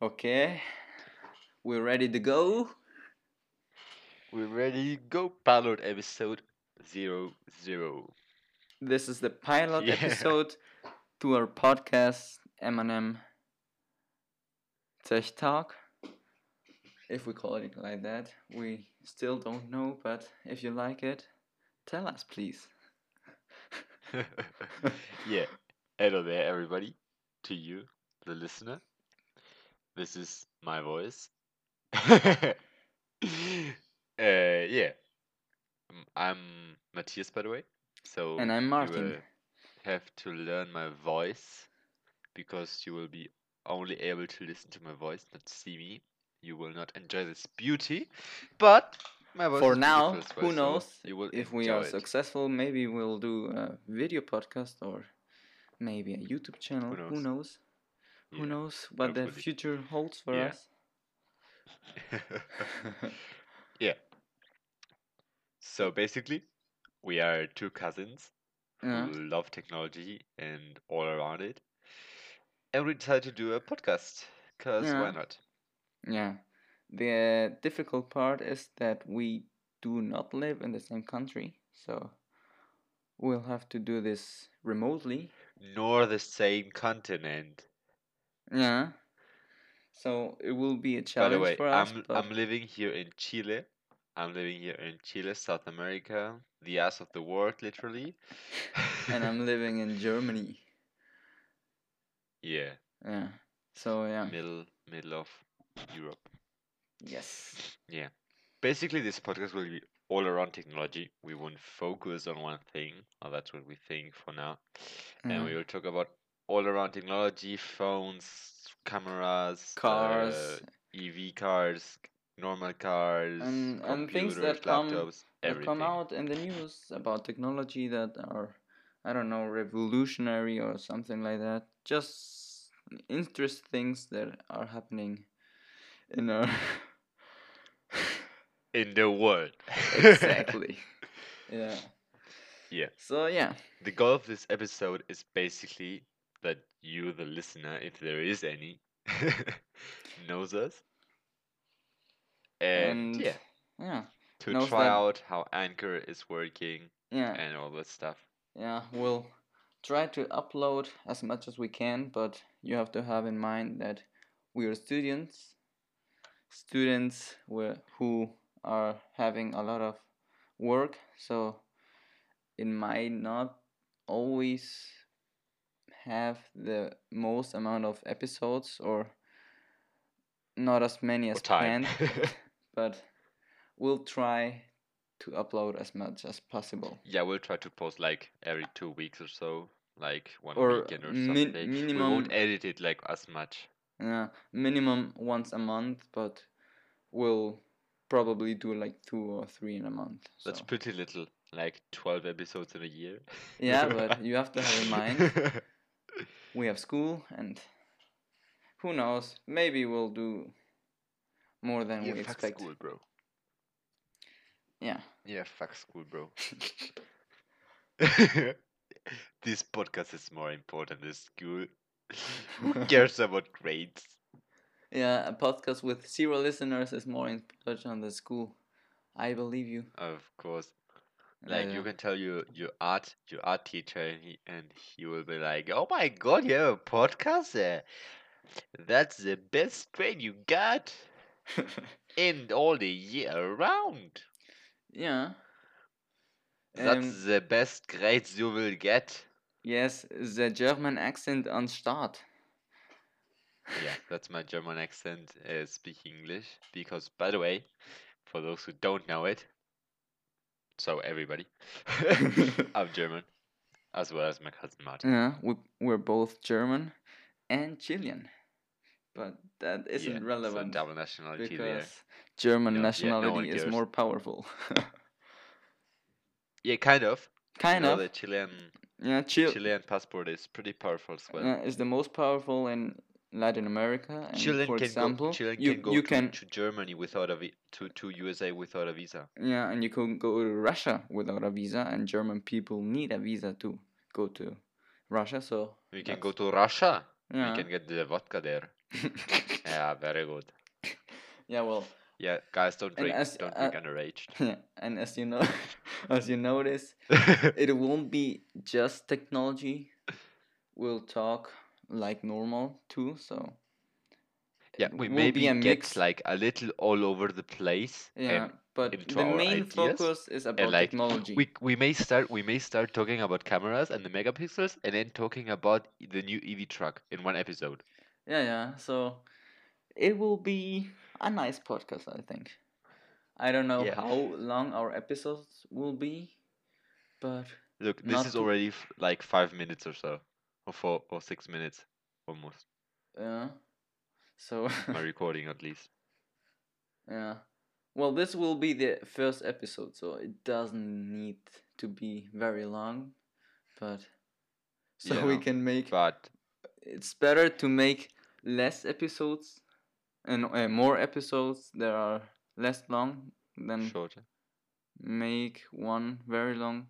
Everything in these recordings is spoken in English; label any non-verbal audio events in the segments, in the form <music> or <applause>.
Okay, we're ready to go. We're ready to go. Pilot episode zero zero. This is the pilot Yeah. episode to our podcast M&M Tech Talk. If we call it like that, we still don't know, but if you like it, tell us please. <laughs> yeah. Hello there, everybody. To you, the listener. This is my voice. <laughs> uh, yeah. I'm Matthias, by the way. So And I'm you Martin. have to learn my voice because you will be only able to listen to my voice, not see me. You will not enjoy this beauty, but my voice For is now, who so knows you will if we are it. successful, maybe we'll do a video podcast or maybe a YouTube channel. Who knows? knows? Who Yeah. knows what the future holds for Yeah. us? <laughs> yeah. So basically, we are two cousins yeah. who uh-huh. love technology and all around it. And we decided to do a podcast. Because why not? Yeah. The difficult part is that we do not live in the same country, so we'll have to do this remotely. Nor the same continent. Yeah. So it will be a challenge By the way, for us. I'm, but I'm living here in Chile. I'm living here in Chile, South America, the ass of the world, literally. <laughs> and I'm living in Germany. yeah, Yeah. So yeah. middle middle of Europe. Yes. Yeah. Basically, this podcast will be all around technology. We won't focus on one thing, or that's what we think for now. And we mm. will talk about all around technology, phones, cameras, Cars. uh, EV cars, normal cars, And- and things that come- laptops, That come out in the news about technology that are I don't know revolutionary or something like that. Just interest things that are happening in our <laughs> In the world. exactly. <laughs> yeah. Yeah. So yeah. The goal of this episode is basically that you, the listener, if there is any, <laughs> knows us. And, And yeah, Yeah. to try that- out how Anchor is working Yeah. and all that stuff. Yeah. We'll try to upload as much as we can, but you have to have in mind that we are students. Students were, who are having a lot of work, so it might not always have the most amount of episodes or not as many as planned, <laughs> but we'll try to upload as much as possible. yeah, we'll try to post like every two weeks or so, like one Or weekend or something. we won't edit it like as much. Yeah, minimum once a month, but we'll probably do like two or three in a month. That's pretty little, like 12 episodes in a year. Yeah, <laughs> but you have to have in mind <laughs> we have school and who knows, maybe we'll do more than yeah, we fuck expect. school, bro. Yeah. Yeah, fuck school, bro. <laughs> <laughs> this podcast is more important than school. <laughs> Who cares about grades? Yeah, a podcast with zero listeners is more important than school. I believe you. Of course. Like you Uh, can tell your your art your art teacher and he and he will be like, Oh my god, you have a podcast there. That's the best grade you got <laughs> in all the year around. yeah. That's Um, the best grades you will get. yes, the German accent on start. Yeah, <laughs> that's my German accent uh, speaking English. Because, by the way, for those who don't know it, so everybody, <laughs> I'm German, as well as my cousin Martin. Yeah, we we're both German and Chilean, but that isn't yeah, relevant So double nationality because there. German No, yeah, no nationality is more powerful. <laughs> Yeah, kind of. kind you know, of. The Chilean yeah, Chile Chilean passport is pretty powerful as well. uh, is the most powerful in Latin America. And Chilean for can example, go. Chilean you can go you to, can to Germany without a vi- to to USA without a visa. yeah, and you can go to Russia without a visa, and German people need a visa to go to Russia. So We can go to Russia. yeah, We can get the vodka there. <laughs> Yeah, very good. yeah, well, Yeah, guys, don't drink. as- don't uh, drink underaged. <laughs> and as you know, <laughs> as you notice, it won't be just technology. We'll talk like normal too. So yeah, we maybe be a get mix. like a little all over the place. yeah, but the main ideas, focus is about like, technology. we we may start we may start talking about cameras and the megapixels, and then talking about the new EV truck in one episode. Yeah, yeah. So it will be a nice podcast, I think. I don't know Yeah. how long our episodes will be, but Look, this is already f- like five minutes or so, or four or six minutes, almost. yeah. So My <laughs> recording at least. yeah. Well, this will be the first episode, so it doesn't need to be very long, but so we can make But it's better to make less episodes and uh, more episodes that are less long than shorter. make one very long.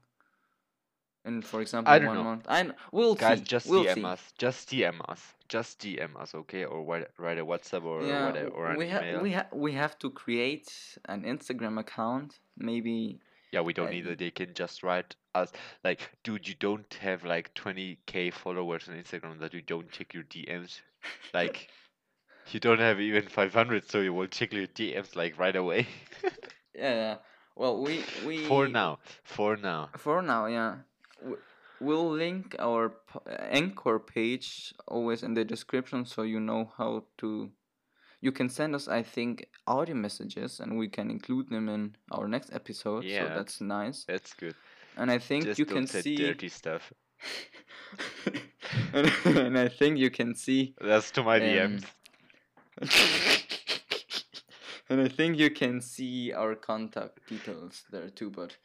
And for example, I don't one know. month. I we'll Guys, see. just we'll DM see. us. Just DM us. Just DM us, okay? Or write, write a WhatsApp or yeah, whatever, or an we have email. we have we have to create an Instagram account. Maybe Yeah, we don't uh, need that. They can just write us. Like, dude, you don't have like 20k followers on Instagram that you don't check your DMs. Like, <laughs> you don't have even 500, so you will check your DMs like right away. <laughs> yeah, yeah. Well, we we For now. For now. For now, yeah. We'll link our anchor page always in the description so you know how to. You can send us, I think, audio messages and we can include them in our next episode. Yeah. So that's nice. That's good. And I think Just you don't can say see. dirty stuff. and, <laughs> and I think you can see. That's to my Um, DMs. <laughs> and I think you can see our contact details there too, but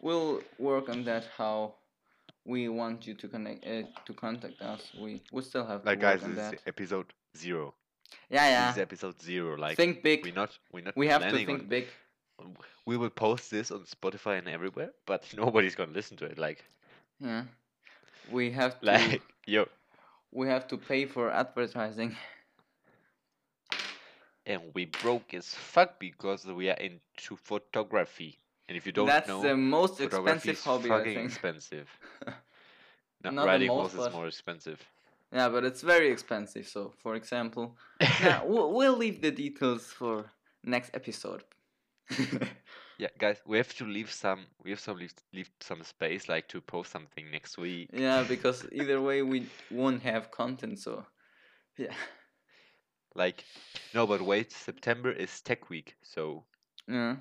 we'll work on that how we want you to connect uh, to contact us. We we still have Like, guys, on this that. is episode zero. Yeah, yeah. This is episode zero. Like, think big. we're not, we're not we have to think on big. we will post this on Spotify and everywhere, but <laughs> nobody's gonna listen to it. Like, Yeah. We have to like, <laughs> yo, we have to pay for advertising. and we broke as fuck because we are into photography. And if you don't That's know, the most expensive hobby, I fucking think. expensive. <laughs> Not, Not riding most, horses is more expensive. Yeah, but it's very expensive. So, for example, <laughs> yeah, we'll, we'll leave the details for next episode. <laughs> yeah, guys, we have to leave some. We have some leave, leave some space, like to post something next week. yeah, because either way we won't have content. So, yeah, Like, no, but wait, September is Tech Week, so yeah.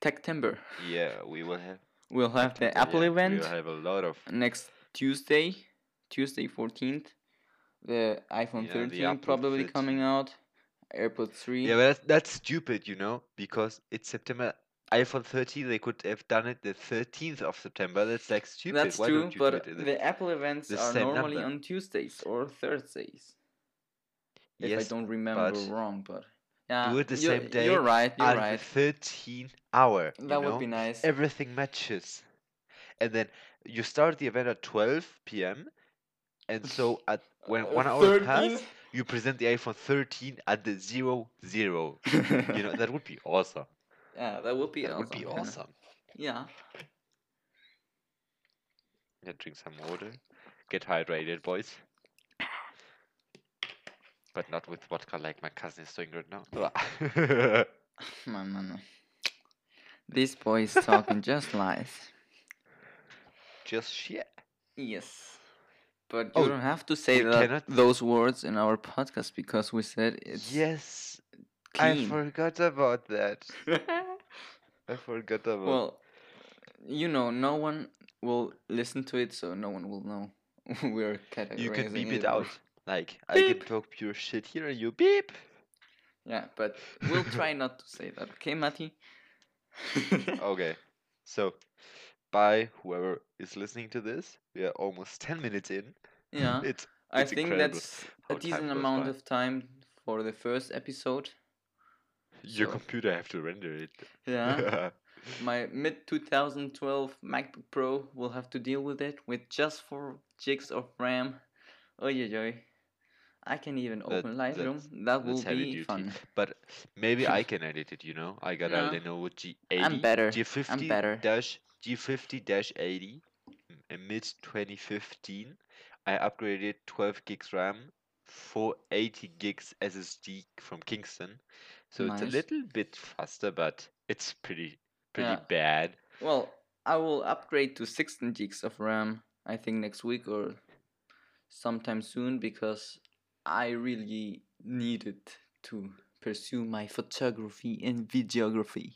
Techtember. yeah, we will have. We'll have the Apple yeah, event We will have a lot of. next Tuesday, Tuesday fourteenth. The iPhone Yeah, 13 Apple probably coming out. AirPods 3. Yeah, but that's, that's stupid, you know, because it's September. iPhone 13, they could have done it the 13th of September. That's like stupid. That's Why true, don't you but the, the Apple events the are normally number? on Tuesdays or Thursdays. If yes, I don't remember but wrong, but yeah, it the same day You're right. You're at right. the 13 hour. That would know? be nice. Everything matches, and then you start the event at 12 p.m. And so <laughs> at when Uh, one hour 13? passed, you present the iPhone 13 at the zero zero. You know <laughs> that would be awesome. yeah, that would be awesome. That awesome. would be awesome. Yeah. Yeah, drink some water. Get hydrated, boys. But not with vodka like my cousin is doing right now. Man, man, man. This boy is talking just lies. Just shit. Yes. But oh, you Oh, don't have to say that, cannot- those words in our podcast because we said it's Yes, clean. I forgot about that. I forgot about. Well, you know, no one will listen to it, so no one will know <laughs> we're categorizing you can beep it or- out. Like I can Beep. talk pure shit here, and you beep. Yeah, but we'll try not to say that. Okay, Mati? <laughs> Okay, so bye, whoever is listening to this. We are almost ten minutes in. yeah, <laughs> It's I think that's a decent amount by. of time for the first episode. your so- computer have to render it. Yeah. <laughs> My mid 2012 MacBook Pro will have to deal with it with just four gigs of RAM. Oh, oy, oy. I can even That- open Lightroom. that's- that will be fun. But maybe I <laughs> can edit it. You know, I got No. a Lenovo G80. I'm better. G50 I'm better. dash G50 dash 80 mm, in mid 2015. I upgraded 12 gigs RAM for 80 gigs SSD from Kingston. So it's a little bit faster, but it's pretty pretty Yeah. bad. Well, I will upgrade to 16 gigs of RAM. I think next week or sometime soon because I really needed to pursue my photography and videography.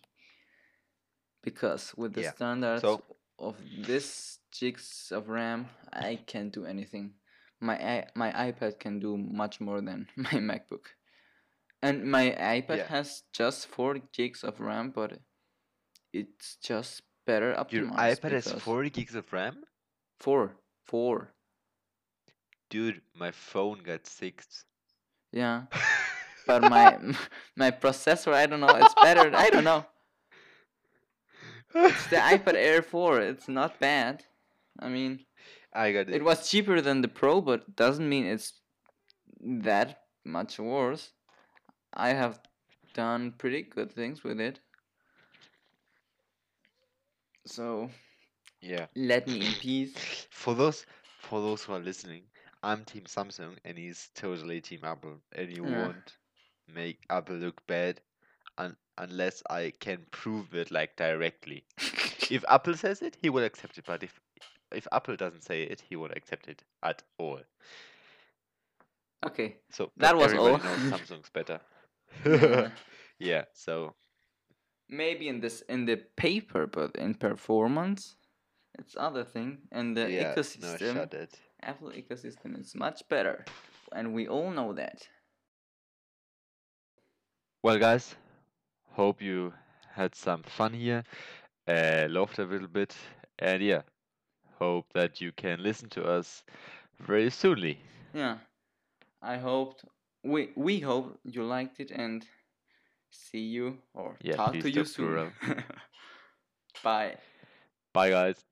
Because with the Yeah, standards so- of this gigs of RAM, I can't do anything. My i- my iPad can do much more than <laughs> my MacBook. And my iPad Yeah. has just 4 gigs of RAM, but it's just better optimized. Your iPad has 40 gigs of RAM? Four. Four. Dude, my phone got six. Yeah. <laughs> But my <laughs> my processor, I don't know, it's better. I don't know. It's the <laughs> iPad Air 4. It's not bad. I mean, I got it was cheaper than the Pro, but doesn't mean it's that much worse. I have done pretty good things with it. So Yeah. let me in peace. For those for those who are listening, I'm Team Samsung and he's totally Team Apple. And you Yeah. won't make Apple look bad un- unless I can prove it like directly. if <laughs> Apple says it, he will accept it. But if if Apple doesn't say it, he won't accept it at all. Okay. So That was all. <laughs> Samsung's better. Yeah. <laughs> yeah. So maybe in this in the paper but in performance it's other thing and the yeah. No, ecosystem shut it. Apple ecosystem is much better and we all know that Well, guys, hope you had some fun here, uh, laughed a little bit, and yeah, hope that you can listen to us very soonly. yeah i hoped we we hope you liked it and see you or Yeah, talk to you soon <laughs> bye Bye, guys.